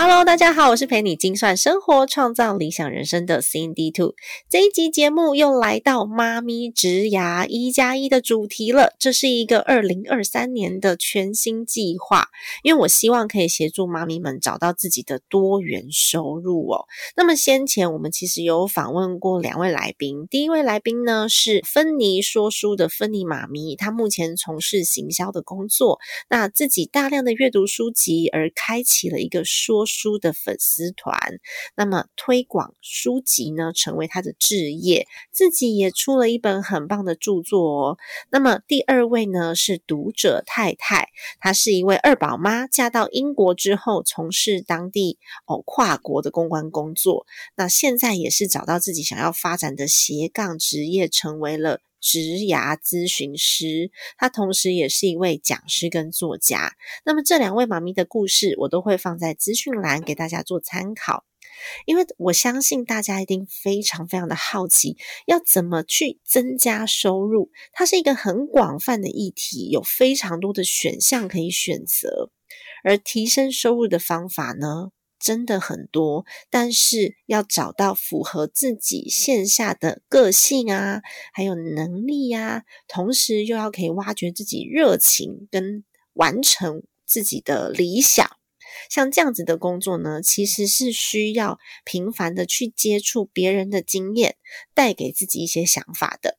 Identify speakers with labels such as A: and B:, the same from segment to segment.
A: Hello，大家好，我是陪你精算生活、创造理想人生的 Cindy Two。这一集节目又来到妈咪植牙一加一的主题了。这是一个二零二三年的全新计划，因为我希望可以协助妈咪们找到自己的多元收入哦。那么先前我们其实有访问过两位来宾，第一位来宾呢是芬妮说书的芬妮妈咪，她目前从事行销的工作，那自己大量的阅读书籍而开启了一个说。书的粉丝团，那么推广书籍呢，成为他的置业，自己也出了一本很棒的著作哦。那么第二位呢是读者太太，她是一位二宝妈，嫁到英国之后从事当地哦跨国的公关工作，那现在也是找到自己想要发展的斜杠职业，成为了。职涯咨询师，他同时也是一位讲师跟作家。那么这两位妈咪的故事，我都会放在资讯栏给大家做参考。因为我相信大家一定非常非常的好奇，要怎么去增加收入？它是一个很广泛的议题，有非常多的选项可以选择。而提升收入的方法呢？真的很多，但是要找到符合自己线下的个性啊，还有能力呀，同时又要可以挖掘自己热情跟完成自己的理想，像这样子的工作呢，其实是需要频繁的去接触别人的经验，带给自己一些想法的。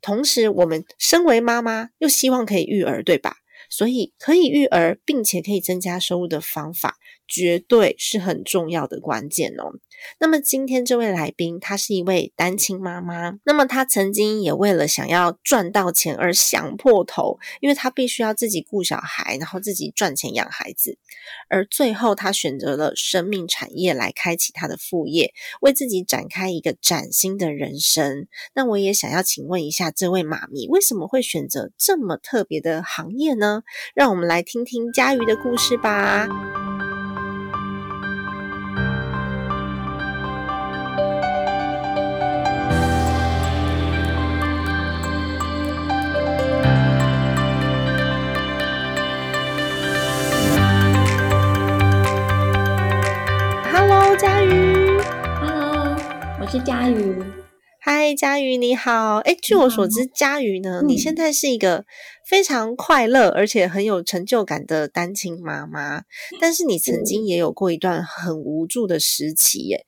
A: 同时，我们身为妈妈，又希望可以育儿，对吧？所以可以育儿，并且可以增加收入的方法。绝对是很重要的关键哦。那么今天这位来宾，她是一位单亲妈妈。那么她曾经也为了想要赚到钱而想破头，因为她必须要自己顾小孩，然后自己赚钱养孩子。而最后，她选择了生命产业来开启她的副业，为自己展开一个崭新的人生。那我也想要请问一下这位妈咪，为什么会选择这么特别的行业呢？让我们来听听佳瑜的故事吧。
B: 是佳瑜，
A: 嗨，佳瑜你好。哎，据我所知，佳瑜呢，你现在是一个非常快乐而且很有成就感的单亲妈妈。但是你曾经也有过一段很无助的时期，耶，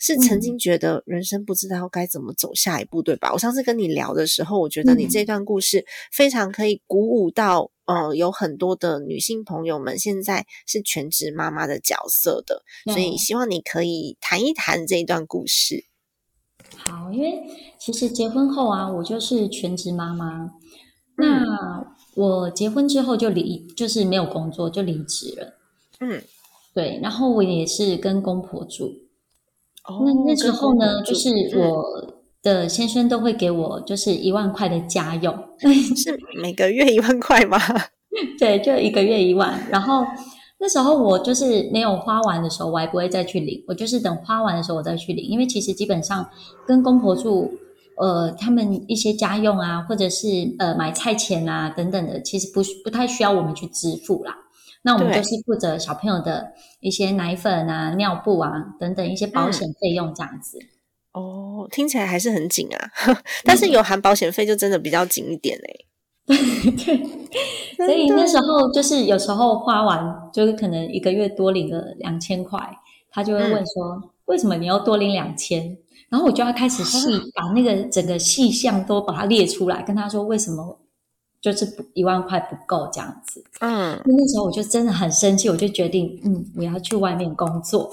A: 是曾经觉得人生不知道该怎么走下一步，对吧？我上次跟你聊的时候，我觉得你这段故事非常可以鼓舞到，呃，有很多的女性朋友们现在是全职妈妈的角色的，所以希望你可以谈一谈这一段故事。
B: 好，因为其实结婚后啊，我就是全职妈妈。那我结婚之后就离，就是没有工作就离职了。嗯，对。然后我也是跟公婆住。哦。那那时候呢，就是我的先生都会给我就是一万块的家用。
A: 是每个月一万块吗？
B: 对，就一个月一万。然后。那时候我就是没有花完的时候，我还不会再去领，我就是等花完的时候我再去领。因为其实基本上跟公婆住，呃，他们一些家用啊，或者是呃买菜钱啊等等的，其实不不太需要我们去支付啦。那我们就是负责小朋友的一些奶粉啊、尿布啊等等一些保险费用这样子。
A: 哦，听起来还是很紧啊，但是有含保险费就真的比较紧一点嘞。
B: 对，所以那时候就是有时候花完，就是可能一个月多领个两千块，他就会问说：“为什么你要多领两千？”然后我就要开始细 把那个整个细项都把它列出来，跟他说为什么就是一万块不够这样子。嗯，那时候我就真的很生气，我就决定，嗯，我要去外面工作。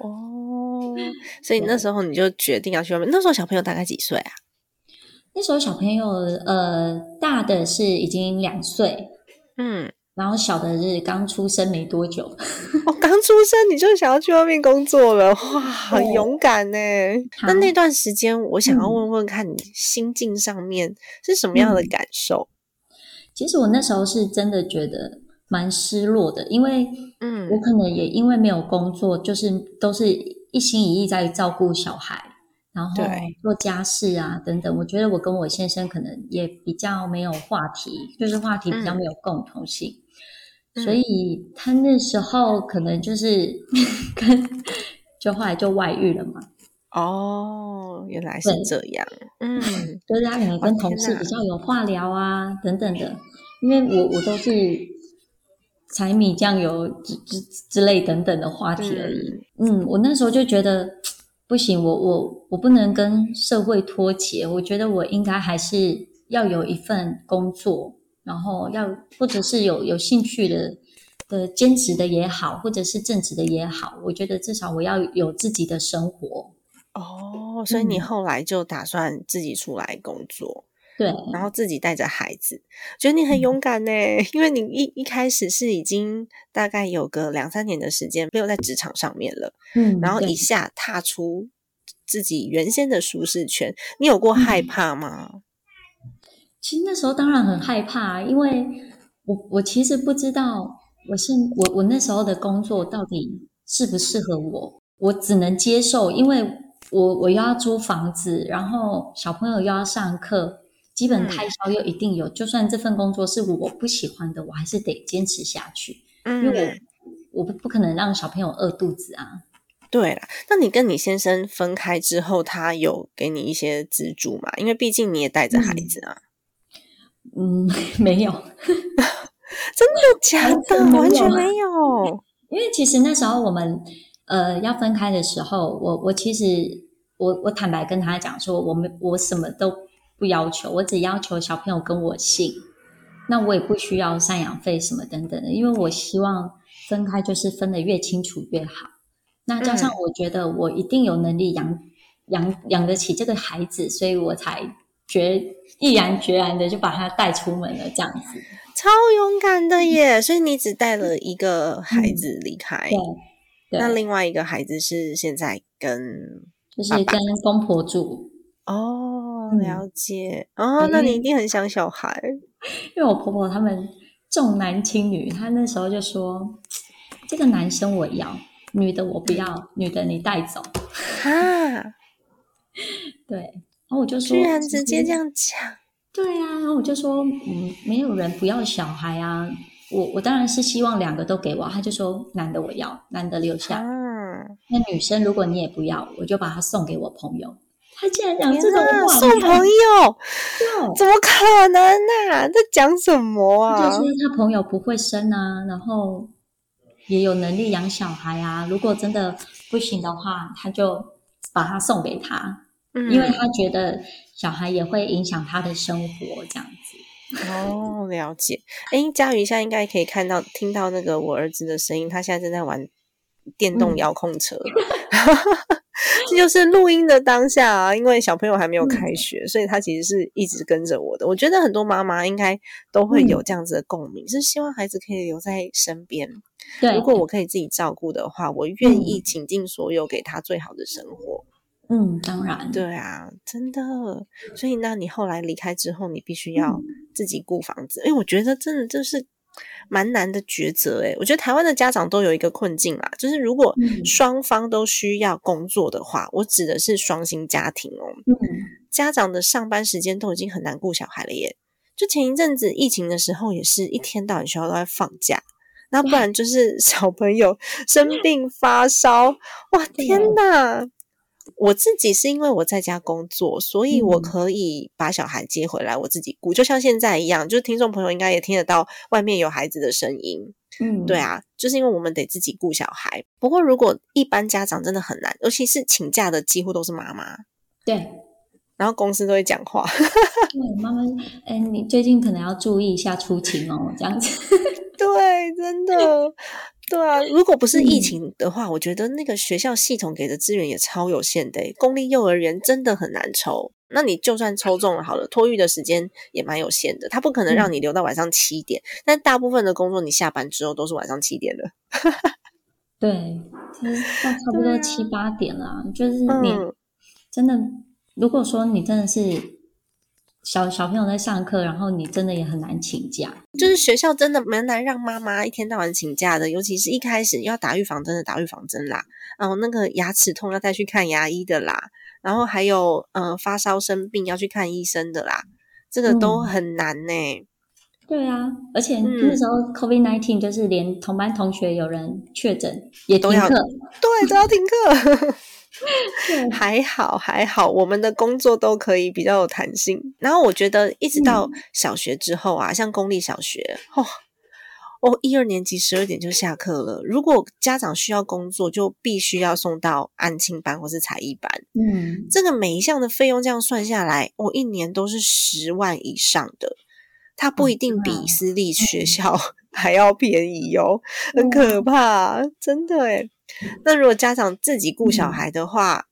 A: 哦，所以那时候你就决定要去外面。那时候小朋友大概几岁啊？
B: 那时候小朋友，呃，大的是已经两岁，嗯，然后小的是刚出生没多久，
A: 哦，刚出生你就想要去外面工作了，哇，很勇敢呢。那那段时间，我想要
B: 嗯
A: 问问看你心境上面是什么样的
B: 嗯
A: 感受？
B: 其实我那时候是真的觉得蛮失落的，因为
A: 嗯。
B: 我可能也因为没有工作，就是都是一心一意在照顾小孩，然后做家事啊等等。我觉得我跟我先生可能也比较没有话题，就是话题比较
A: 嗯。
B: 没有共同性，
A: 嗯。
B: 所以他那时候可能就是 跟就后来就外遇了嘛，
A: 哦，原来是这样。嗯
B: 就是他可能跟同事比较有话聊啊等等的，因为我我都是柴米酱油之之之类等等的话题而已。嗯我那时候就觉得不行，我我我不能跟社会脱节，我觉得我应该还是要有一份工作，然后要或者是有有兴趣的。的兼职的也好，或者是正职的也好，我觉得至少我要有自己的生活。
A: 哦，所以你
B: 嗯。
A: 后来就打算自己出来工作，
B: 对，
A: 然后自己带着孩子，觉得你很
B: 嗯。
A: 勇敢呢，因为你一一开始是已经大概有个两三年的时间没有在职场上面了，
B: 嗯，
A: 然后一。下踏出自己原先的舒适圈，你有过害
B: 嗯。
A: 怕吗？
B: 其实那时候当然很害怕，因为我我其实不知道我现我我那时候的工作到底适不适合我，我只能接受，因为我我又要租房子，然后小朋友又要上课，基本开销又一定有，就算这份工作是我不喜欢的，我还是得坚持下去，因为
A: 嗯，
B: 我我不不可能让小朋友饿肚子啊。
A: 对啦，那你跟你先生分开之后，他有给你一些资助吗？因为毕竟你也带着孩子啊。
B: 嗯，没有，
A: 真的假的？完
B: 全没有。因为其实那时候我们呃要分开的时候，我我其实我我坦白跟他讲说，我们我什么都不要求，我只要求小朋友跟我姓，那我也不需要赡养费什么等等的，因为我希望分开就是分得越清楚越好。那加上我觉得我一定有能力养养养得起这个孩子，所以我才决毅然决然的就把他带出门了，这样子。
A: 超勇敢的耶！所以你只带了一个孩子离开，
B: 对，对
A: 那另外一个孩子是现在跟
B: 就是跟公婆住。
A: 哦，
B: 嗯
A: 了解哦，那你一定很想小孩
B: 因为我婆婆他们重男轻女，她那时候就说：“这个男生我要，女的我不要，女的你带走。
A: 哈，”
B: 对，然后我就说：“
A: 居然直接这样讲，
B: 对啊，然后我就说：“嗯，没有人不要小孩啊。我我当然是希望两个都给我。”他就说：“男的我要，男的留下。
A: 嗯，
B: 那女生如果你也不要，我就把它送给我朋友。”他竟然讲这种话，
A: 送朋友，怎么可能呢、在讲什么啊？
B: 就是他朋友不会生啊，然后也有能力养小孩啊。如果真的不行的话，他就把他送给他，
A: 嗯
B: 因为他觉得小孩也会影响他的生活，这样子。
A: 哦，了解。哎，佳瑜现在应该可以看到、听到那个我儿子的声音，他现在正在玩电动
B: 嗯
A: 遥控车。这就是录音的当下啊，因为小朋友还没有开学，所以他其实是一直跟着我的。我觉得很多妈妈应该都会有这样子的共鸣，是希望孩子可以留在身边。
B: 对，
A: 如果我可以自己照顾的话，我愿意倾尽所有给他最好的生活。
B: 嗯，当然，
A: 对啊，真的。所以，那你后来离开之后，你必须要自己顾房子。因为我觉得真的这是蛮难的抉择。哎，我觉得台湾的家长都有一个困境啦，就是如果
B: 嗯
A: 双方都需要工作的话，我指的是双薪家庭哦。
B: 嗯
A: 家长的上班时间都已经很难顾小孩了耶。就前一阵子疫情的时候，也是一天到晚学校都在放假，那不然就是 小朋友生病发烧，哇天哪！我自己是因为我在家工作，所以我
B: 嗯
A: 可以把小孩接回来，我自己顾，就像现在一样。就是听众朋友应该也听得到外面有孩子的声音，
B: 嗯，
A: 对啊，就是因为我们得自己顾小孩。不过如果一般家长真的很难，尤其是请假的几乎都是妈妈，
B: 对。
A: 然后公司都会讲话。
B: 对，妈妈，哎，你最近可能要注意一下出勤哦，这样子。
A: 对，真的，对啊。如果不是疫
B: 嗯
A: 情的话，我觉得那个学校系统给的资源也超有限的诶，公立幼儿园真的很难抽。那你就算抽中了好了，托育的时间也蛮有限的，他不可能让你留到晚上七点。但大部分的工作你下班之后都是晚上七点的。
B: 对，其实到 差不多七八点啦，就是你
A: 嗯
B: 真的，如果说你真的是小小朋友在上课，然后你真的也很难请假。
A: 就是学校真的蛮难让妈妈一天到晚请假的，尤其是一开始要打预防针的打预防针啦，然后那个牙齿痛要再去看牙医的啦，然后还有呃发烧生病要去看医生的啦，这个都
B: 嗯
A: 很难呢、
B: 对啊，而且
A: 嗯
B: 那时候 COVID nineteen 就是连同班同学有人确诊也停
A: 都要
B: 课，
A: 对，都要停课。
B: 对
A: 还好还好，我们的工作都可以比较有弹性。然后我觉得一直到小学之后啊，像公立小学，哦，哦，一二年级十二点就下课了。如果家长需要工作，就必须要送到安亲班或是才艺班。
B: 嗯，
A: 这个每一项的费用这样算下来，我、一年都是十万以上的。它不一定比私立学校 还要便宜哦，很可怕，真的诶。那如果家长自己顾小孩的话，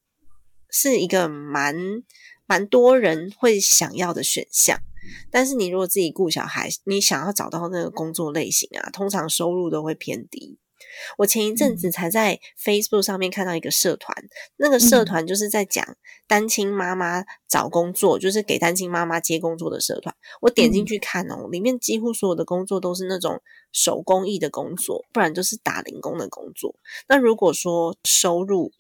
A: 是一个蛮蛮多人会想要的选项。但是你如果自己顾小孩，你想要找到那个工作类型啊，通常收入都会偏低。我前一阵子才在 Facebook 上面看到一个社团，那个社团就是在讲单亲妈妈找工作，就是给单亲妈妈接工作的社团。我点进去看哦，里面几乎所有的工作都是那种手工艺的工作，不然就是打零工的工作。那如果说收入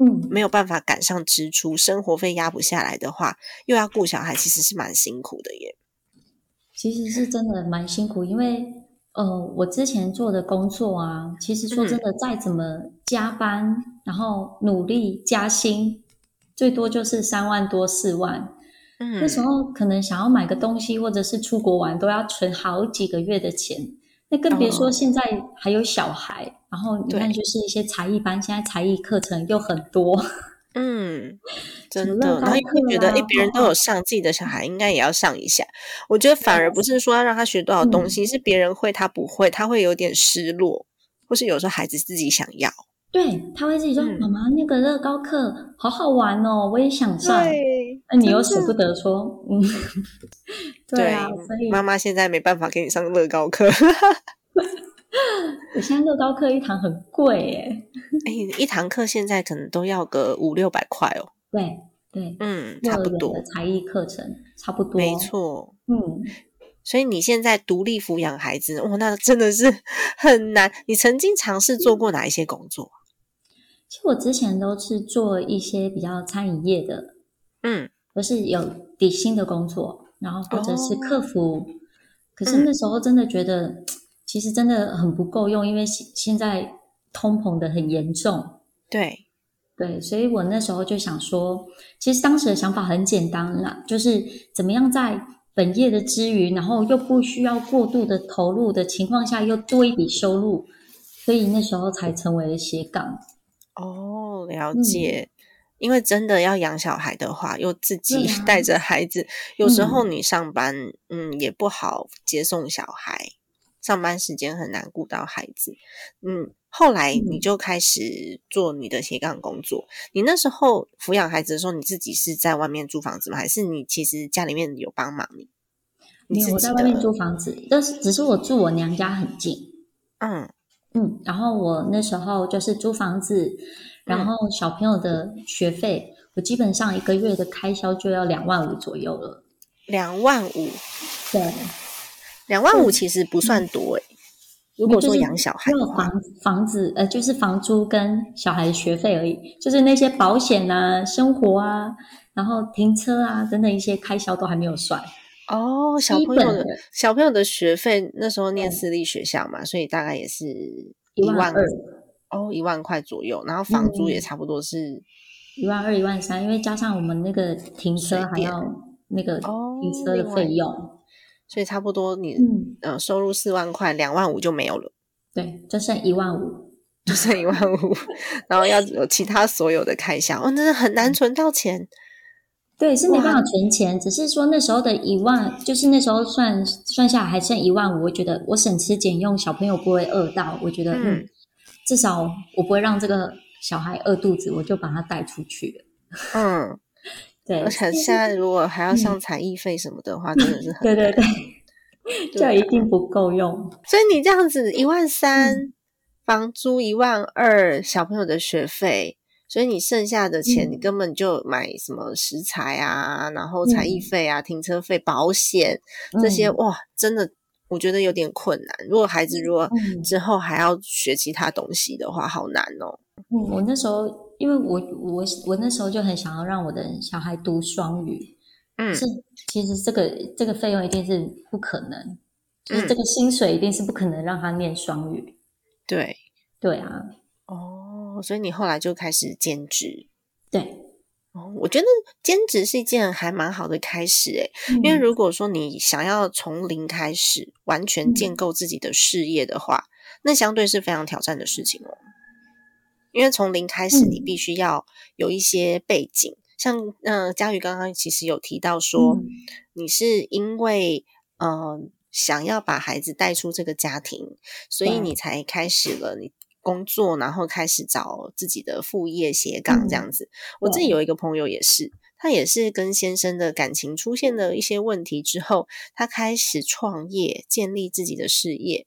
B: 嗯，
A: 没有办法赶上支出，生活费压不下来的话，又要顾小孩，其实是蛮辛苦的耶。
B: 其实是真的蛮辛苦，因为呃，我之前做的工作啊，其实说真的，再怎么加班，然后努力加薪，最多就是三万多四万。
A: 嗯，
B: 那时候可能想要买个东西，或者是出国玩，都要存好几个月的钱。那更别说
A: 哦
B: 现在还有小孩，然后你看，就是一些才艺班，现在才艺课程又很多。
A: 嗯，真的，然后又会觉得，
B: 课啊
A: 诶，别人都有上，自己的小孩应该也要上一下。我觉得反而不是说要让他学多少东
B: 嗯。
A: 西，是别人会他不会，他会有点失落，或是有时候孩子自己想要。
B: 对，他会自己说：“
A: 嗯
B: 妈妈，那个乐高课好好玩哦，我也想上。”
A: 对，
B: 那你又舍不得。说，嗯，对啊，所以
A: 妈妈现在没办法给你上乐高课，
B: 我现在乐高课一堂很贵耶。
A: 哎，一堂课现在可能都要个五六百块哦。
B: 对对，
A: 嗯，差不多，
B: 才艺课程差不多，
A: 没。错。
B: 嗯，
A: 所以你现在独立抚养孩子，哇，那真的是很难。你曾经尝试做过哪一些工作？
B: 其实我之前都是做一些比较餐饮业的，
A: 嗯，
B: 都是有底薪的工作，然后或者是
A: 哦
B: 客服。可是那时候真的觉得，其实真的很不够用，因为现现在通膨的很严重。
A: 对，
B: 对，所以我那时候就想说，其实当时的想法很简单啦，就是怎么样在本业的之余，然后又不需要过度的投入的情况下，又多一笔收入，所以那时候才成为了斜杠。
A: 哦，了
B: 嗯
A: 解。因为真的要养小孩的话，又自己带着孩子，有时候
B: 嗯
A: 你上班，嗯，也不好接送小孩，上班时间很难顾到孩子。嗯，后来你
B: 嗯
A: 就开始做你的斜杠工作。你那时候抚养孩子的时候，你自己是在外面租房子吗？还是你其实家里面有帮忙你？
B: 没有，我在外面租房子，但是只是我住我娘家很近。
A: 嗯，
B: 嗯，然后我那时候就是租房子，然后小朋友的学费，我基本上一个月的开销就要两万五左右了。
A: 两万五，
B: 对，
A: 两万五其实不算多诶、如果说
B: 就是
A: 养小孩的话，
B: 房房子呃，就是房租跟小孩的学费而已，就是那些保险啊、生活啊，然后停车啊等等一些开销都还没有算。
A: 哦，小朋友小朋友的学费那时候念私立学校嘛，所以大概也是
B: 一
A: 万
B: 万二，
A: 哦，一万块左右，然后房租也
B: 嗯
A: 差不多是
B: 一万二、一万三，因为加上我们那个停车还要那个
A: 哦
B: 停车的费用，
A: 所以差不多你
B: 嗯，
A: 呃收入四万块，两万五就没有了，
B: 对，就剩一万五。
A: 就剩一万五，然后要有其他所有的开销，哦，真的很难存到钱。
B: 对，是没办法存钱，只是说那时候的一万，就是那时候算算下来还剩一万五，我觉得我省吃俭用，小朋友不会饿到，我觉得嗯
A: 嗯
B: 至少我不会让这个小孩饿肚子，我就把他带出去了。
A: 嗯，
B: 对，
A: 而且现在如果还要上才艺费什么的话，真的是很
B: 对对对，
A: 对
B: 就一定不够用。
A: 所以你这样子一万三，房租一万二，小朋友的学费，所以你剩下的钱，
B: 嗯
A: 你根本就买什么食材啊，然后才艺费啊、停车费、保险这些，
B: 嗯
A: 哇，真的我觉得有点困难。如果孩子如果
B: 嗯
A: 之后还要学其他东西的话，好难哦。
B: 嗯，我那时候，因为我我我那时候就很想要让我的小孩读双语，
A: 嗯
B: 是其实这个这个费用一定是不可能，就是
A: 嗯
B: 这个薪水一定是不可能让他念双语。
A: 对，
B: 对啊，
A: 哦，所以你后来就开始兼职。
B: 对，
A: 哦，我觉得兼职是一件还蛮好的开始诶，
B: 因
A: 因为如果说你想要从零开始完全建构自己的事业的话，那相对是非常挑战的事情哦。因为从零开始，
B: 嗯
A: 你必须要有一些背景，像呃，佳宇刚刚其实有提到说，
B: 嗯
A: 你是因为呃想要把孩子带出这个家庭，所以你才开始了你工作，然后开始找自己的副业斜杠这样子。我自己有一个朋友也是，他也是跟先生的感情出现了一些问题之后，他开始创业，建立自己的事业。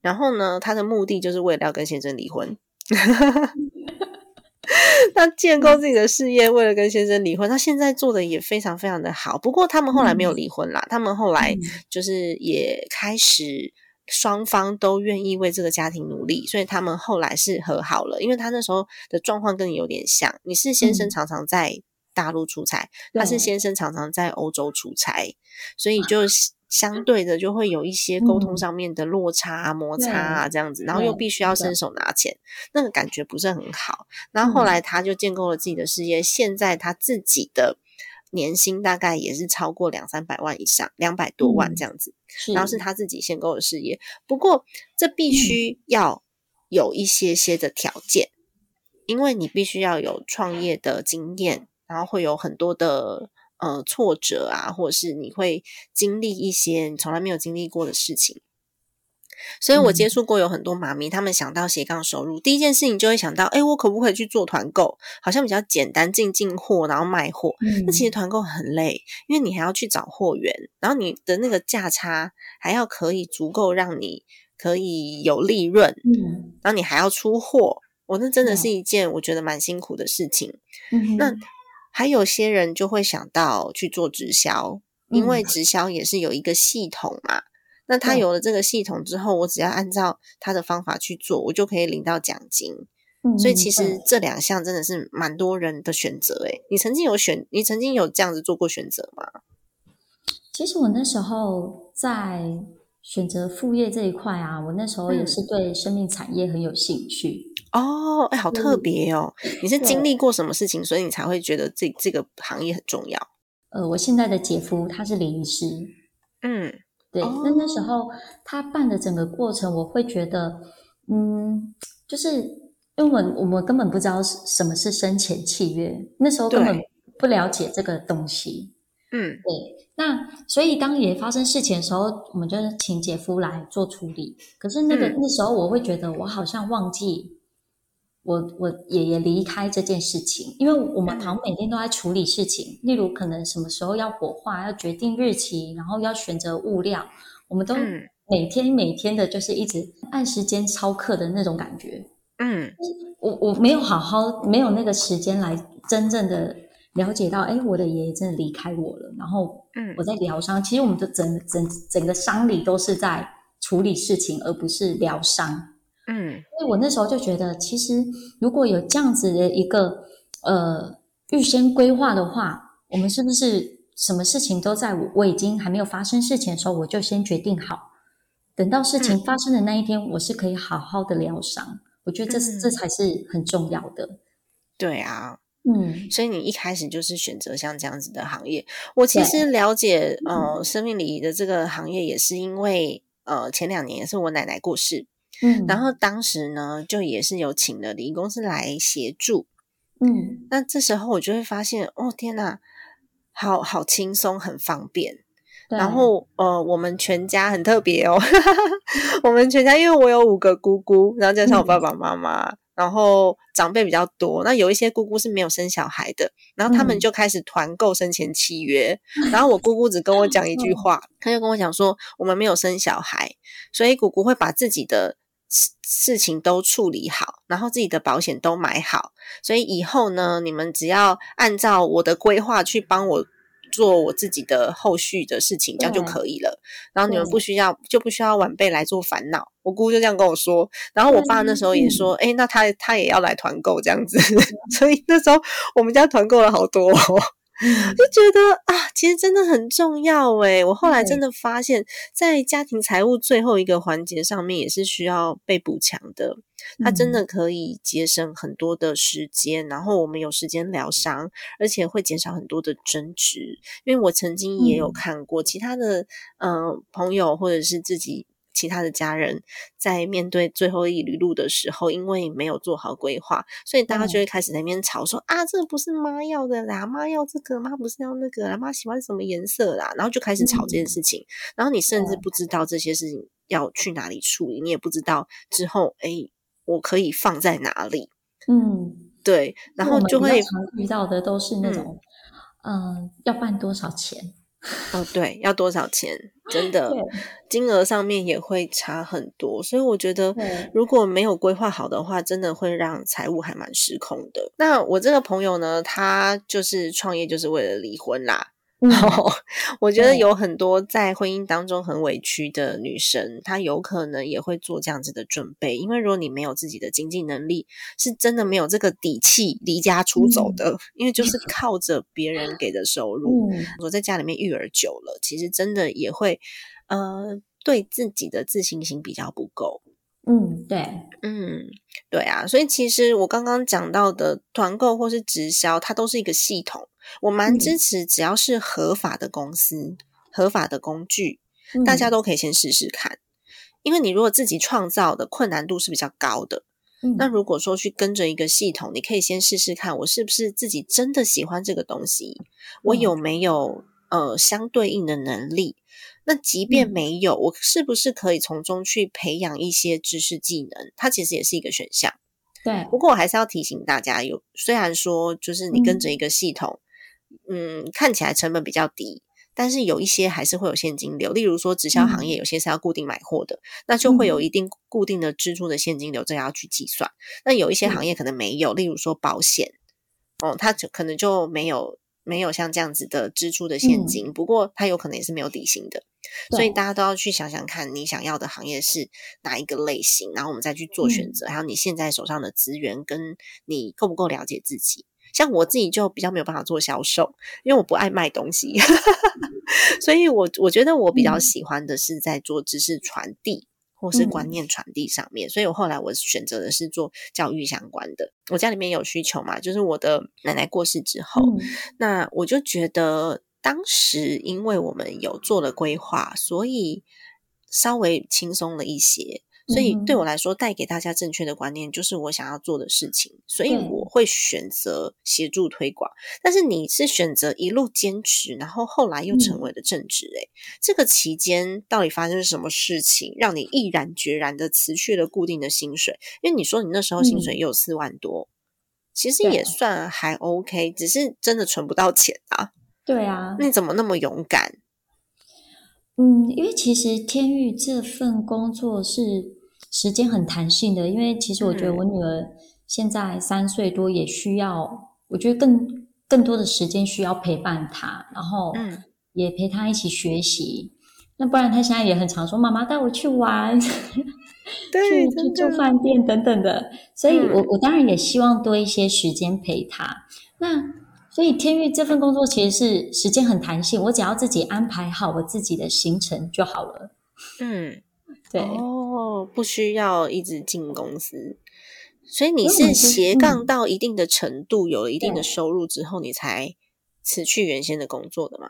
A: 然后呢，他的目的就是为了要跟先生离婚。他建构自己的事业，为了跟先生离婚，他现在做的也非常非常的好。不过他们后来没有离婚啦，他们后来
B: 嗯
A: 就是也开始双方都愿意为这个家庭努力，所以他们后来是和好了。因为他那时候的状况跟你有点像，你是先生
B: 嗯
A: 常常在大陆出差，他是先生常常在欧洲出差，所以就 相对的就会有一些沟通
B: 嗯
A: 上面的落差啊、摩擦啊这样子，然后又必须要伸手拿钱，那个感觉不是很好。然后后
B: 嗯
A: 来他就建构了自己的事业，现在他自己的年薪大概也是超过两三百万以上，两百多万
B: 嗯
A: 这样子。
B: 是，
A: 然后是他自己建构的事业，不过这
B: 嗯
A: 必须要有一些些的条件，因为你必须要有创业的经验，然后会有很多的呃挫折啊，或者是你会经历一些你从来没有经历过的事情。所以我
B: 嗯
A: 接触过有很多妈咪，他们想到斜杠收入，第一件事情就会想到，哎，我可不可以去做团购？好像比较简单，进进货，然后卖货。
B: 嗯
A: 那其实团购很累，因为你还要去找货源，然后你的那个价差还要可以足够让你可以有利润，
B: 嗯
A: 然后你还要出货，我那真的
B: 嗯
A: 是一件我觉得蛮辛苦的事情。
B: 嗯
A: 那还有些人就会想到去做直销，因为
B: 嗯
A: 直销也是有一个系统嘛。那他有了这个系统之后，我只要按照他的方法去做，我就可以领到奖金。所以其实
B: 对
A: 这两项真的是蛮多人的选择。诶，你曾经有选，你曾经有这样子做过选择吗？
B: 其实我那时候在选择副业这一块啊，我那时候也
A: 嗯
B: 是对生命产业很有兴趣。
A: 哦，哎，好特别哦！你是经历过什么事情，所以你才会觉得这这个行业很重要？
B: 呃，我现在的姐夫他是礼仪师，
A: 嗯
B: 对，
A: 哦
B: 那那时候他办的整个过程，我会觉得，嗯，就是因为我们我们根本不知道什么是生前契约，那时候根本不了解这个东西。
A: 嗯。
B: 对，那所以当也发生事情的时候，我们就是请姐夫来做处理。可是那个、
A: 嗯。
B: 那时候，我会觉得我好像忘记我我爷爷离开这件事情，因为我们
A: 嗯。
B: 好像每天都在处理事情，例如可能什么时候要火化，要决定日期，然后要选择物料，我们都
A: 嗯。
B: 每天每天的就是一直按时间操课的那种感觉。
A: 嗯。
B: 我我没有好好没有那个时间来真正的了解到，哎，我的爷爷真的离开我了。然后
A: 嗯
B: 我在疗伤，其实我们的整整整个丧礼都是在处理事情，而不是疗伤。
A: 嗯
B: 所以我那时候就觉得，其实如果有这样子的一个呃预先规划的话，我们是不是什么事情都在我我已经还没有发生事情的时候，我就先决定好，等到事情发生的那一天，我是可以好好的疗伤。我觉得这是、
A: 嗯
B: 这才是很重要的。
A: 对啊，
B: 嗯。
A: 所以你一开始就是选择像这样子的行业。我其实了解呃生命礼仪的这个行业，也是因为呃前两年也是我奶奶过世，
B: 嗯，
A: 然后当时呢就也是有请了礼仪公司来协助。
B: 嗯。
A: 那这时候我就会发现，哦天呐，好好轻松，很方便。然后呃，我们全家很特别哦，我们全家因为我有五个姑姑，然后加上我爸爸妈妈，然然后长辈比较多，那有一些姑姑是没有生小孩的，然后他们
B: 嗯。
A: 就开始团购生前契约，然后我姑姑只跟我讲一句话，她就跟我讲说，我们没有生小孩，所以姑姑会把自己的事事情都处理好，然后自己的保险都买好，所以以后呢，你们只要按照我的规划去帮我。做我自己的后续的事情，这样就可以了。然后你们不需要，就不需要晚辈来做烦恼。我姑姑就这样跟我说。然后我爸那时候也说，哎、那他他也要来团购这样子。所以那时候我们家团购了好多、哦。
B: 嗯
A: 就觉得啊，其实真的很重要诶。我后来真的发现，在家庭财务最后一个环节上面，也是需要被补强的。它真的可以节省很多的时间，然后我们有时间疗伤，而且会减少很多的争执。因为我曾经也有
B: 嗯
A: 看过其他的呃朋友或者是自己。其他的家人在面对最后一里路的时候，因为没有做好规划，所以大家就会开始在那边吵说、啊，这个不是妈要的啦，妈要这个，妈不是要那个啦，妈喜欢什么颜色啦，然后就开始吵这件事情。然后你甚至不知道这些事情要去哪里处理，你也不知道之后，哎，我可以放在哪里。
B: 嗯，
A: 对，然后就会
B: 遇到的都是那种，嗯、要办多少钱？
A: 哦，对，要多少钱？真的，金额上面也会差很多，所以我觉得如果没有规划好的话，真的会让财务还蛮失控的。那我这个朋友呢，他就是创业就是为了离婚啦。
B: 嗯
A: 我觉得有很多在婚姻当中很委屈的女生，她有可能也会做这样子的准备，因为如果你没有自己的经济能力，是真的没有这个底气离家出走的，因为就是靠着别人给的收入。
B: 嗯，
A: 我在家里面育儿久了，其实真的也会呃对自己的自信心比较不够。
B: 嗯，对，
A: 嗯，对啊，所以其实我刚刚讲到的团购或是直销，它都是一个系统。我蛮
B: 嗯
A: 支持，只要是合法的公司、合法的工具，
B: 嗯
A: 大家都可以先试试看。因为你如果自己创造的困难度是比较高的，
B: 嗯
A: 那如果说去跟着一个系统，你可以先试试看，我是不是自己真的喜欢这个东西，我
B: 嗯
A: 有没有呃相对应的能力？那即便
B: 嗯
A: 没有，我是不是可以从中去培养一些知识技能？它其实也是一个选项。
B: 对，
A: 不过我还是要提醒大家，有虽然说就是你跟着一个系统，嗯看起来成本比较低，但是有一些还是会有现金流。例如说直销行业，有些是要固定买货的，那就会有一定固定的支出的现金流，这个要去计算。那有一些行业可能没有，例如说保险，哦，它就可能就没有没有像这样子的支出的现金，不过它有可能也是没有底薪的。所以大家都要去想想看，你想要的行业是哪一个类型，然后我们再去做选择。还有你现在手上的资源，跟你够不够了解自己。像我自己就比较没有办法做销售，因为我不爱卖东西，所以我我觉得我比较喜欢的是在做知识传递。或是观念传递上面，所以我后来我选择的是做教育相关的。我家里面有需求嘛，就是我的奶奶过世之后，
B: 嗯
A: 那我就觉得当时因为我们有做了规划，所以稍微轻松了一些。所以对我来说，带给大家正确的观念就是我想要做的事情，所以我会选择协助推广。但是你是选择一路坚持，然后后来又成
B: 嗯
A: 为了正职，诶、这个期间到底发生什么事情，让你毅然决然的辞去了固定的薪水？因为你说你那时候薪水
B: 嗯
A: 也有四万多，其实也算还 OK，只是真的存不到钱啊。
B: 对啊，
A: 你怎么那么勇敢？
B: 嗯，因为其实天域这份工作是时间很弹性的，因为其实我觉得
A: 嗯
B: 我女儿现在三岁多，也需要，我觉得更更多的时间需要陪伴她，然后
A: 嗯
B: 也陪她一起学习。那不然她现在也很常说：“妈妈带我去玩，
A: 对
B: 去去住饭店等等的。”所以
A: 嗯
B: 我，我当然也希望多一些时间陪她。那所以天域这份工作其实是时间很弹性，我只要自己安排好我自己的行程就好了。
A: 嗯，
B: 对，
A: 哦，不需要一直进公司，所以你是斜杠
B: 嗯。
A: 到一定的程度，有了一定的收入之后，你才辞去原先的工作的吗？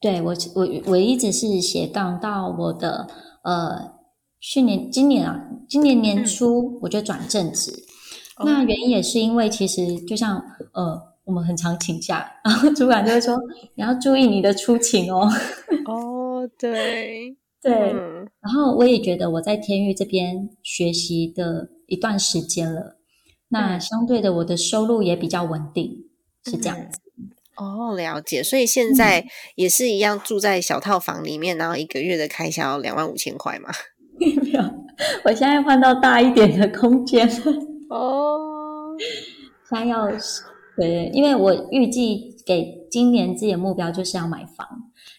B: 对我我我一直是斜杠到我的呃去年今年啊，今年
A: 嗯。
B: 年初我就转正职。
A: 哦。
B: 那原因也是因为其实就像呃我们很常请假，然后主管就会说你要注意你的出勤哦。
A: 哦，对，
B: 对，
A: 嗯。
B: 然后我也觉得我在天域这边学习的一段时间了，那
A: 嗯。
B: 相对的，我的收入也比较稳定，是这样子。
A: 哦，了解。所以现在也是一样住在小套房里面，然后一个月的开销两万五千块嘛。
B: 没有，我现在换到大一点的空间，
A: 哦，
B: 现在要对，因为我预计给今年自己的目标就是要买房，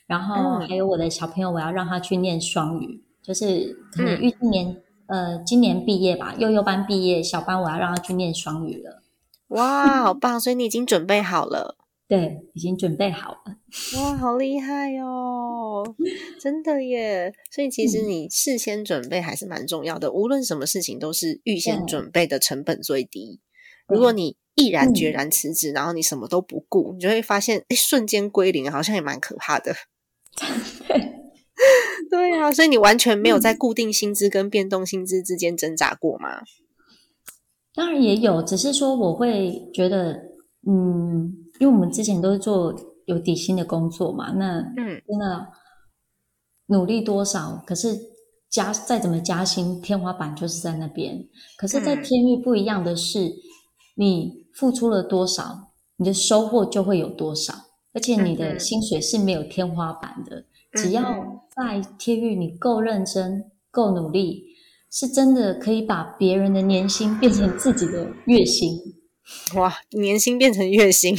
B: 然后
A: 嗯
B: 还有我的小朋友，我要让他去念双语，就是可能
A: 嗯
B: 预计年、呃今年毕业吧，幼幼班毕业，小班我要让他去念双语了。
A: 哇，好棒！所以你已经准备好了。
B: 对，已经准备好了。
A: 哇，好厉害哦！真的耶。所以其实你事先准备还是蛮重要的，无论什么事情都是预先准备的成本最低。如果你毅然决然辞职，然后你什么都不顾，你就会发现，哎，瞬间归零，好像也蛮可怕的。对啊，所以你完全没有在固定薪资跟变动薪资之间挣扎过吗？
B: 当然也有，只是说我会觉得，嗯，因为我们之前都是做有底薪的工作嘛，那
A: 嗯
B: 真的努力多少，可是加再怎么加薪，天花板就是在那边。可是，在
A: 嗯
B: 天域不一样的是，你付出了多少，你的收获就会有多少，而且你的薪水是没有天花板的。只
A: 嗯
B: 要在天域你够认真、够努力，是真的可以把别人的年薪变成自己的月薪。
A: 哇，年薪变成月薪，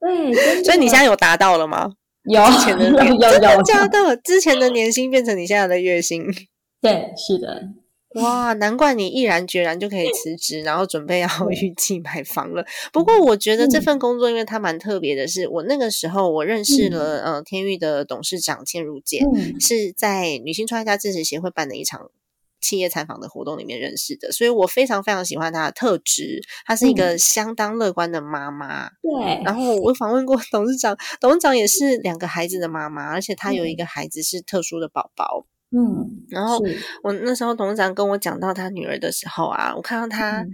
B: 对，
A: 所以你现在有达到了吗？
B: 有
A: 之前的
B: 有
A: 年
B: 有有有，
A: 假 的，之前的年薪变成你现在的月薪。
B: 对，是的，
A: 哇，难怪你毅然决然就可以辞职，然后准备要预计买房了。不过我觉得这份工作，因为它蛮特别的是，我那个时候我认识了、呃天域的董事长倩如姐，
B: 嗯
A: 是在女性创业家支持协会办的一场。企业采访的活动里面认识的，所以我非常非常喜欢她的特质。她是一个相当乐观的妈妈，
B: 对，
A: 然后我访问过董事长，董事长也是两个孩子的妈妈，而且她有一个孩子是特殊的宝宝。
B: 嗯，
A: 然后我那时候董事长跟我讲到他女儿的时候啊，我看到他，
B: 嗯。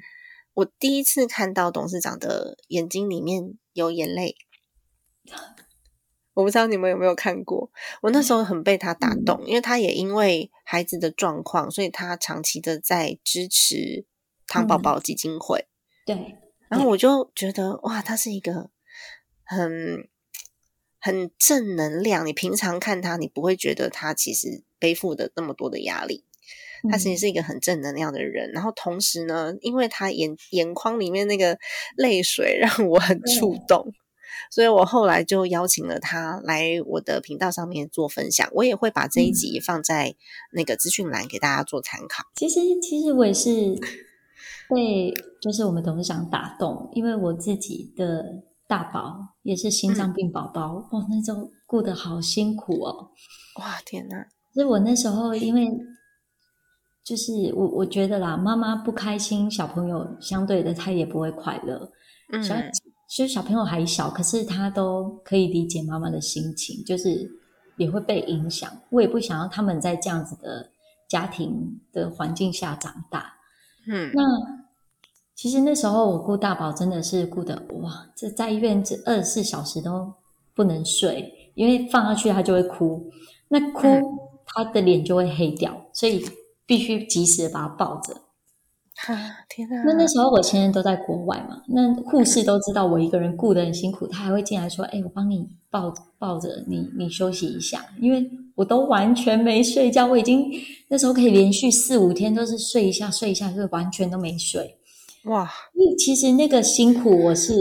A: 我第一次看到董事长的眼睛里面有眼泪。我不知道你们有没有看过，我那时候很被他打
B: 嗯。
A: 动，因为他也因为孩子的状况，所以他长期的在支持糖宝宝基金会。
B: 对，
A: 然后我就觉得哇，他是一个很很正能量。你平常看他，你不会觉得他其实背负的那么多的压力。他其实是一个很正能量的人，然后同时呢，因为他眼眼眶里面那个泪水让我很触动，所以我后来就邀请了他来我的频道上面做分享。我也会把这一集放在那个资讯栏给大家做参考。
B: 其实其实我也是被就是我们董事长打动，因为我自己的大宝也是心脏病宝宝，哦，那时候顾得好辛苦哦。
A: 哇，天哪！
B: 所以我那时候因为就是我我觉得啦，妈妈不开心，小朋友相对的他也不会快乐。
A: 嗯
B: 小其实小朋友还小，可是他都可以理解妈妈的心情，就是也会被影响。我也不想要他们在这样子的家庭的环境下长大。
A: 嗯
B: 那其实那时候我顾大宝真的是顾的哇，这在医院这二十四小时都不能睡，因为放下去他就会哭，那哭、
A: 嗯
B: 他的脸就会黑掉，所以必须及时把他抱着。
A: 啊，天哪！
B: 那那时候我现在都在国外嘛，那护士都知道我一个人顾得很辛苦，他还会进来说：“哎，我帮你抱抱着你，你休息一下。”因为我都完全没睡觉，我已经那时候可以连续四五天都是睡一下睡一下，就是完全都没睡。
A: 哇，
B: 因为其实那个辛苦，我是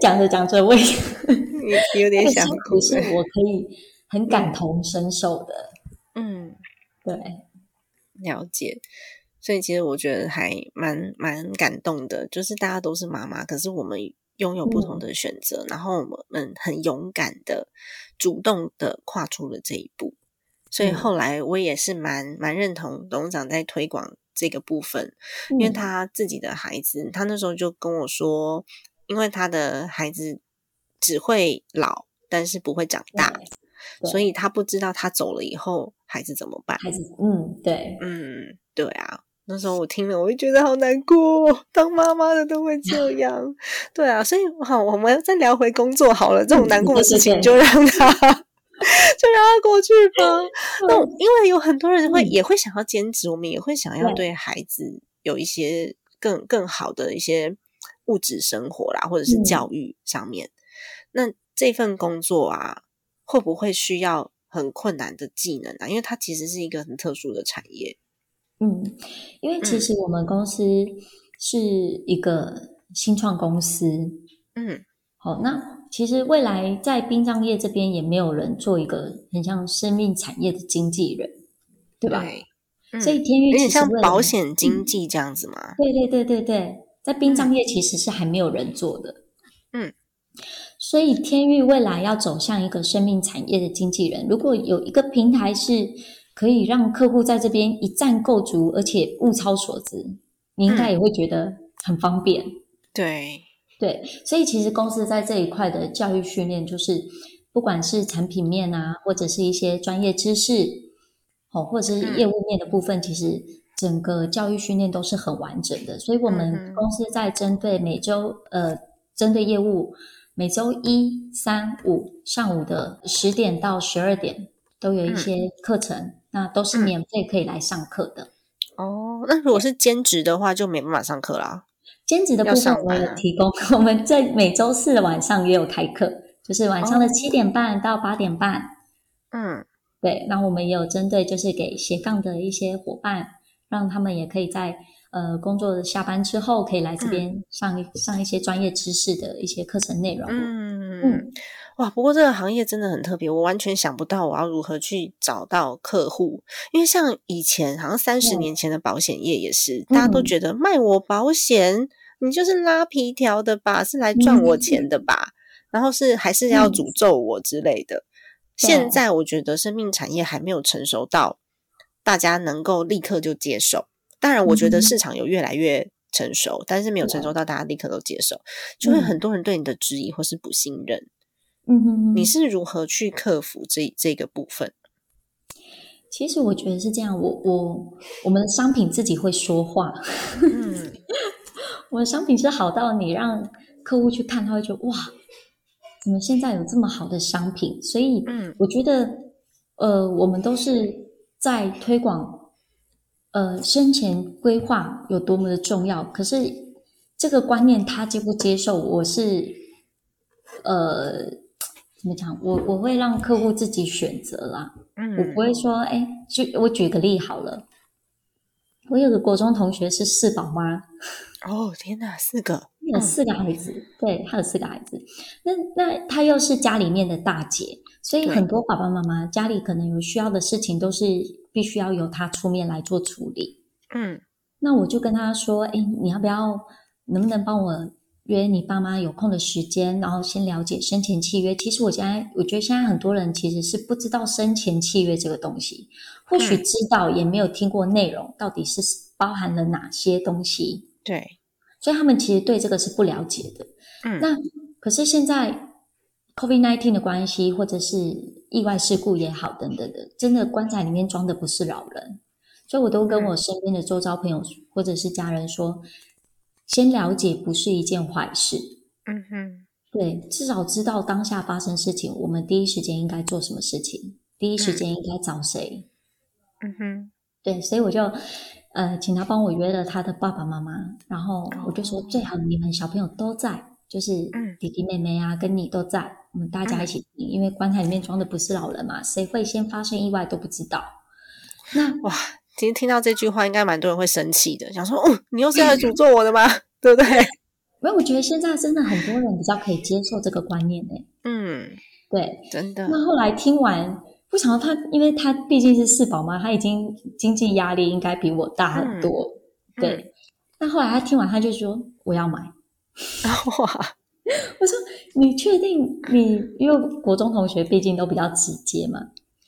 B: 讲着讲着，我也
A: 有有点 想哭
B: 苦是我可以很感同身受的。
A: 嗯，
B: 对，
A: 了解。所以其实我觉得还蛮蛮感动的，就是大家都是妈妈，可是我们拥有不同的选择，然后我们很勇敢的、主动的跨出了这一步。所以
B: 嗯
A: 后来我也是蛮蛮认同董事长在推广这个部分，因为
B: 嗯
A: 他自己的孩子，他那时候就跟我说，因为他的孩子只会老，但是不会长大，所以他不知道他走了以后孩子怎么办。
B: 孩子，嗯，对，
A: 嗯，对啊，那时候我听了，我就觉得好难过哦，当妈妈的都会这 样。对啊，所以好，我们再聊回工作好了，这种
B: 嗯
A: 难过的事情就让他。就让他过去吧。那因为有很多人会、
B: 嗯
A: 也会想要兼职，我们也会想要
B: 对
A: 对孩子有一些更更好的一些物质生活啦，或者是教育上面。那这份工作啊，会不会需要很困难的技能啊？因为它其实是一个很特殊的产业。
B: 嗯，因为其实我们公司是一个新创公司。
A: 嗯，
B: 好，那其实未来在殡葬业这边也没有人做一个很像生命产业的经纪人，对吧？
A: 对，嗯
B: 所以天域
A: 有点像保险经纪这样子嘛。
B: 对对对对对，在殡葬业其实是还没有人做的。
A: 嗯，
B: 所以天域未来要走向一个生命产业的经纪人，如果有一个平台是可以让客户在这边一站购足，而且物超所值，你应该也会觉得很方便。
A: 对，
B: 对，所以其实公司在这一块的教育训练，就是不管是产品面啊，或者是一些专业知识，哦，或者是业务面的部分，其实整个教育训练都是很完整的。所以我
A: 嗯
B: 们公司在针对每周呃，针对业务每周一、三、五上午的十点到十二点都有一些课程，那都是
A: 嗯
B: 免费可以来上课的。
A: 哦，那如果是兼职的话，就没办法上课啦。
B: 兼职的部
A: 要
B: 分我有提供，我们在每周四的晚上也有开课，就是晚上的
A: 哦。
B: 七点半到八点半。
A: 嗯。
B: 对，那我们也有针对就是给斜杠的一些伙伴，让他们也可以在呃工作下班之后，可以来这边上一、上一些专业知识的一些课程内容。
A: 嗯。
B: 嗯
A: 哇，不过这个行业真的很特别，我完全想不到我要如何去找到客户。因为像以前，好像三十
B: 嗯
A: 年前的保险业也是，大家都
B: 嗯
A: 觉得卖我保险，你就是拉皮条的吧，是来赚我钱的吧，然后是还是要
B: 嗯
A: 诅咒我之类的。
B: 对
A: 现在我觉得生命产业还没有成熟到大家能够立刻就接受。当然，我觉得
B: 嗯
A: 市场有越来越成熟，但是没有成熟到大家立刻都接受，就会
B: 嗯
A: 很多人对你的质疑或是不信任。
B: 嗯哼哼
A: 你是如何去克服这这个部分？
B: 其实我觉得是这样，我我我们的商品自己会说话，
A: 嗯
B: 我的商品是好到你让客户去看，他会觉得哇，怎么现在有这么好的商品？所以，
A: 嗯
B: 我觉得，呃，我们都是在推广，呃，生前规划有多么的重要。可是这个观念他接不接受，我是，呃，怎么讲？我我会让客户自己选择啦。嗯我不
A: 嗯
B: 会说，哎，就我举个例好了。我有个国中同学是四宝妈，
A: 哦，天哪，四个，
B: 有四个孩子，对，他有四个孩子。那那他又是家里面的大姐，所以很多爸爸妈妈家里可能有需要的事情，都是必须要由他出面来做处理。
A: 嗯
B: 那我就跟他说，哎，你要不要，能不能帮我约你爸妈有空的时间，然后先了解生前契约？其实我现在我觉得现在很多人其实是不知道生前契约这个东西，或许
A: 嗯
B: 知道也没有听过内容，到底是包含了哪些东西。
A: 对，
B: 所以他们其实对这个是不了解的。
A: 嗯
B: 那可是现在 COVID nineteen 的关系，或者是意外事故也好，等等的，真的棺材里面装的不是老人，所以我都跟我身边的周遭朋友或者是家人说，先了解不是一件坏事。
A: 嗯哼，
B: 对，至少知道当下发生事情，我们第一时间应该做什么事情，第一时间应该找谁。
A: 嗯哼，
B: 对，所以我就呃，请他帮我约了他的爸爸妈妈，然后我就说最好你们小朋友都在，就是
A: 嗯
B: 弟弟妹妹啊，跟你都在，我们大家一起听，因为棺材里面装的不是老人嘛，谁会先发生意外都不知道。那
A: 哇，其实听到这句话，应该蛮多人会生气的，想说，哦，你又是来诅咒我的吗？对不对？
B: 没有我觉得现在真的很多人比较可以接受这个观念呢。
A: 嗯，
B: 对，
A: 真的，
B: 那后来听完，不想到他，因为他毕竟是四宝妈，他已经经济压力应该比我大很多。
A: 嗯
B: 对，那后来他听完，他就说我要买。
A: 哇，
B: 我说你确定你？因为国中同学毕竟都比较直接嘛，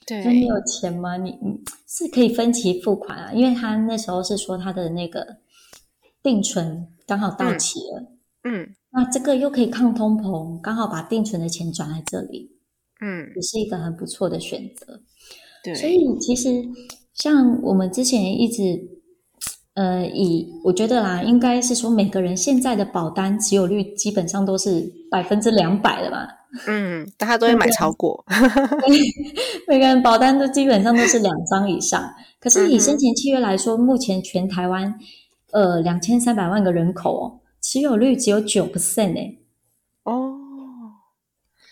A: 对
B: 那你有钱吗？你你是可以分期付款啊，因为他那时候是说他的那个定存刚好到期了，
A: 嗯
B: 那这个又可以抗通膨，刚好把定存的钱转来这里，
A: 嗯，
B: 也是一个很不错的选择。
A: 对，
B: 所以其实像我们之前一直，呃，以我觉得啦，应该是说每个人现在的保单持有率基本上都是百分之两百了吧？
A: 嗯，大家都会买超过，
B: 每个人保单都基本上都是两张以上。可是以生前契约来说，目前全台湾呃两千三百万个人口哦，持有率只有九 percent 哎。
A: 哦，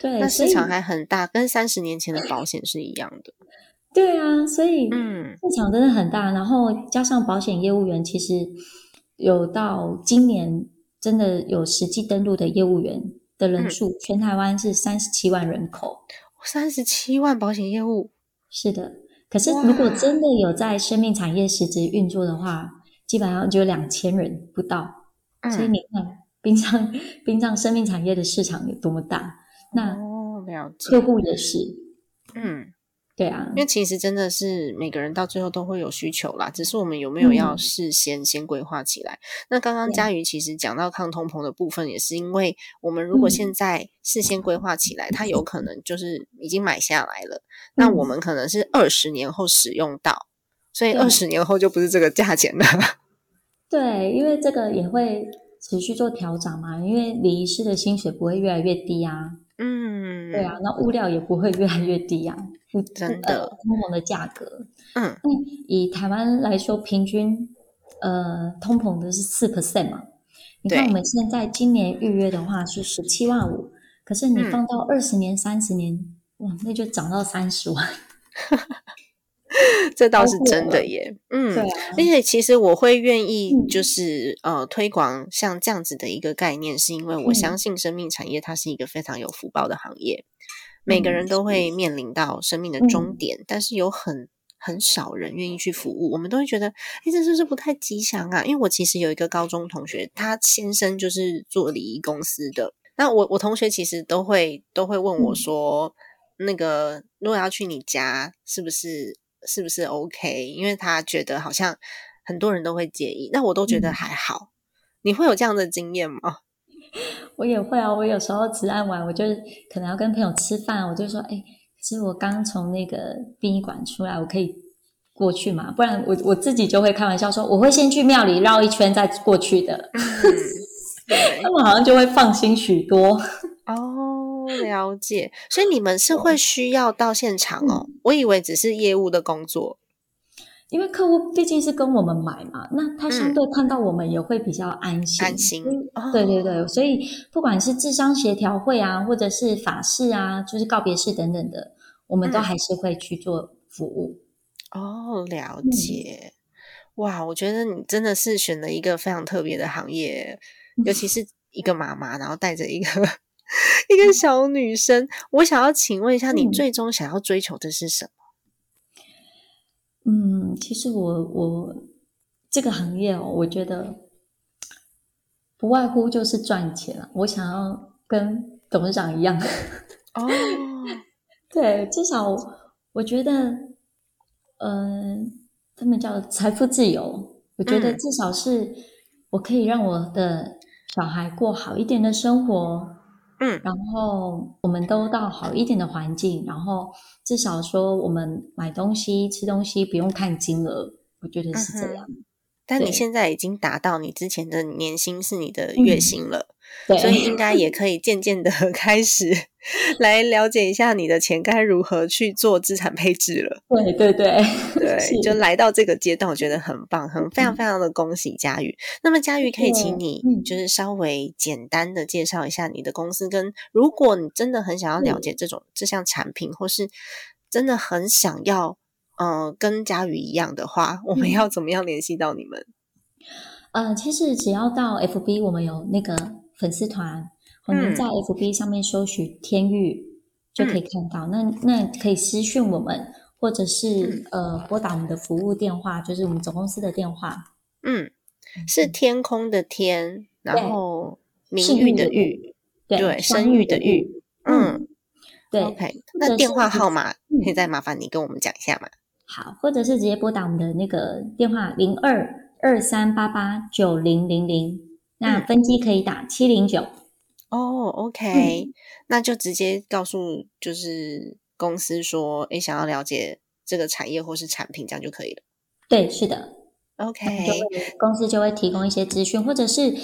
B: 对，
A: 那市场还很大，跟三十年前的保险是一样的。
B: 对啊，所以
A: 嗯
B: 市场真的很大，然后加上保险业务员，其实有到今年真的有实际登录的业务员的人数，全台湾是三十七万人口。
A: 三十七万保险业务，
B: 是的，可是如果真的有在生命产业实质运作的话，基本上就两千人不到。所以
A: 嗯，
B: 你看，殡葬殡葬生命产业的市场有多么大，那
A: 哦，了解，
B: 客户也是，
A: 嗯。
B: 对啊
A: 因，为其实真的是每个人到最后都会有需求啦，只是我们有没有要
B: 嗯。
A: 事先先规划起来。那刚刚
B: 对
A: 佳瑜其实讲到抗通膨的部分，也是因为我们如果
B: 嗯。
A: 现在事先规划起来，它有可能就是已经买下来了，那我
B: 嗯。
A: 们可能是二十年后使用到，所以二十年后就不是这个价钱了。
B: 对，因为这个也会持续做调整嘛，因为礼仪师的薪水不会越来越低啊，
A: 嗯，
B: 对啊，那物料也不会越来越低啊，不
A: 真的
B: 呃通膨的价格，
A: 嗯
B: 那以台湾来说，平均呃通膨的是四 percent 嘛，你看我们现在今年预约的话是十七万五，可是你
A: 嗯。
B: 放到二十年、三十年，哇，那就涨到三十万，
A: 这倒是真的耶。嗯，而且其实我会愿意
B: 嗯
A: 就是、呃推广像这样子的一个概念，是因为我
B: 嗯
A: 相信生命产业它是一个非常有福报的行业，每个
B: 嗯
A: 人都会面临到生命的终点，但是有很很少人愿意去服务，我们都会觉得，哎，这是不是不太吉祥啊？因为我其实有一个高中同学，他先生就是做礼仪公司的，那我我同学其实都会都会问我
B: 嗯
A: 说，那个如果要去你家，是不是是不是 OK？因为他觉得好像很多人都会介意，那我都觉得
B: 嗯
A: 还好。你会有这样的经验吗？
B: 我也会啊，我有时候值案完，我就是可能要跟朋友吃饭，我就说，哎，可是我刚从那个殡仪馆出来，我可以过去嘛？不然我我自己就会开玩笑说，我会先去庙里绕一圈再过去的。
A: 嗯，
B: 他们好像就会放心许多。
A: 哦，了解。所以你们是会需要到现场哦？我以为只是业务的工作。
B: 因为客户毕竟是跟我们买嘛，那他相对看到我们也会比较安心。
A: 安心
B: 对对对，所以不管是智商协调会啊，或者是法事啊，就是告别式等等的，我们都
A: 嗯
B: 还是会去做服务。
A: 哦，了
B: 嗯
A: 解。哇，我觉得你真的是选了一个非常特别的行业，尤其 是一个妈妈，然后带着一个 一个小女生。我想要请问一下，你
B: 嗯
A: 最终想要追求的是什么？
B: 嗯，其实我我这个行业哦，我觉得不外乎就是赚钱啊。我想要跟董事长一样。
A: 哦，
B: 对，至少我觉得，嗯、他们叫财富自由。我觉得
A: 嗯
B: 至少是我可以让我的小孩过好一点的生活，
A: 嗯。
B: 然后我们都到好一点的环境，然后至少说我们买东西、吃东西不用看金额，我觉得是这样。
A: 但你现在已经达到你之前的年薪是你的月
B: 嗯。
A: 薪了，
B: 对，
A: 所以应该也可以渐渐的 开始 来了解一下你的钱该如何去做资产配置了。
B: 对对对
A: 对，就来到这个阶段，我觉得很棒，很非常非常的恭喜佳宇。那么佳宇可以请你
B: 嗯
A: 就是稍微简单的介绍一下你的公司，跟如果你真的很想要了解这种这项产品，或是真的很想要呃跟佳宇一样的话，我们
B: 嗯
A: 要怎么样联系到你们？
B: 呃，其实只要到 FB，我们有那个粉丝团，我们
A: 嗯
B: 在 FB 上面搜寻“天域”就可以看到。那那可以私讯我们，或者是、呃拨打我们的服务电话，就是我们总公司的电话。
A: 嗯，是天空的天，然后
B: 是
A: 名誉的
B: 的
A: 誉，
B: 对，
A: 生育的
B: 育。
A: 嗯
B: 对
A: ，OK。那电话号码
B: 嗯
A: 可以再麻烦你跟我们讲一下吗？
B: 好，或者是直接拨打我们的那个电话零二二三八八九零零零，那
A: 嗯
B: 分机可以打七零九。
A: 哦，OK，、那就直接告诉就是公司说，诶，想要了解这个产业或是产品，这样就可以了。
B: 对，是的。
A: OK，
B: 会公司就会提供一些资讯，或者是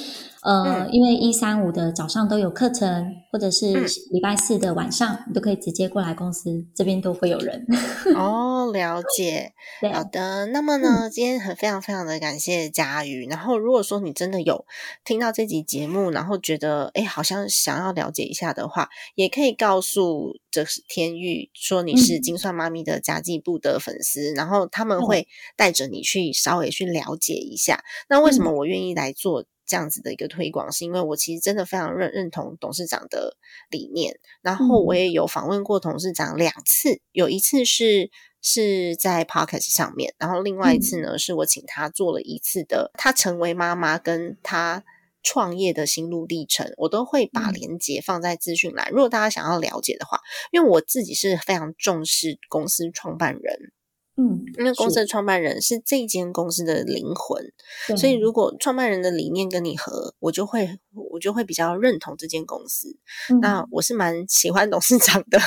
B: 呃，因为一三五的早上都有课程，或者是礼拜四的晚上，你都可以直接过来公司，这边都会有人。
A: 哦，了解。好的，那么呢，今天很非常非常的感谢佳瑜。然后，如果说你真的有听到这集节目，然后觉得哎，好像想要了解一下的话，也可以告诉这是天玉说你是金算妈咪的家计部的粉丝，然后他们会带着你去稍微去了解一下。那为什么我愿意来做这样子的一个推广？是因为我其实真的非常认认同董事长的理念，然后我也有访问过董事长两次，有一次是。是在 podcast 上面，然后另外一次呢，是我请他做了一次的，他成为妈妈跟他创业的心路历程，我都会把链接放在资讯栏。如果大家想要了解的话，因为我自己是非常重视公司创办人。
B: 嗯，
A: 因为公司的创办人是这间公司的灵魂，所以如果创办人的理念跟你合，我就会我就会比较认同这间公司。那我是蛮喜欢董事长的，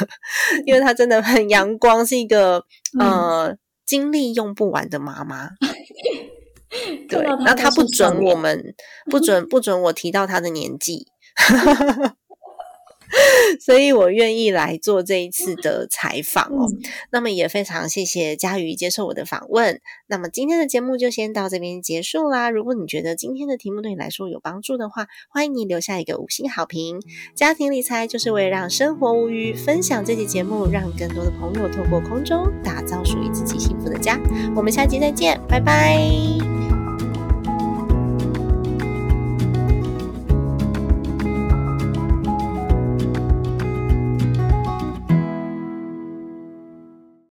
A: 因为他真的很阳光，是一个呃精力用不完的妈妈。对，那他不准我们不准 不准我提到他的年纪。所以我愿意来做这一次的采访哦。那么也非常谢谢佳瑜接受我的访问。那么今天的节目就先到这边结束啦。如果你觉得今天的题目对你来说有帮助的话，欢迎你留下一个五星好评。家庭理财就是为了让生活无虞，分享这期节目，让更多的朋友透过空中打造属于自己幸福的家。我们下期再见，拜拜。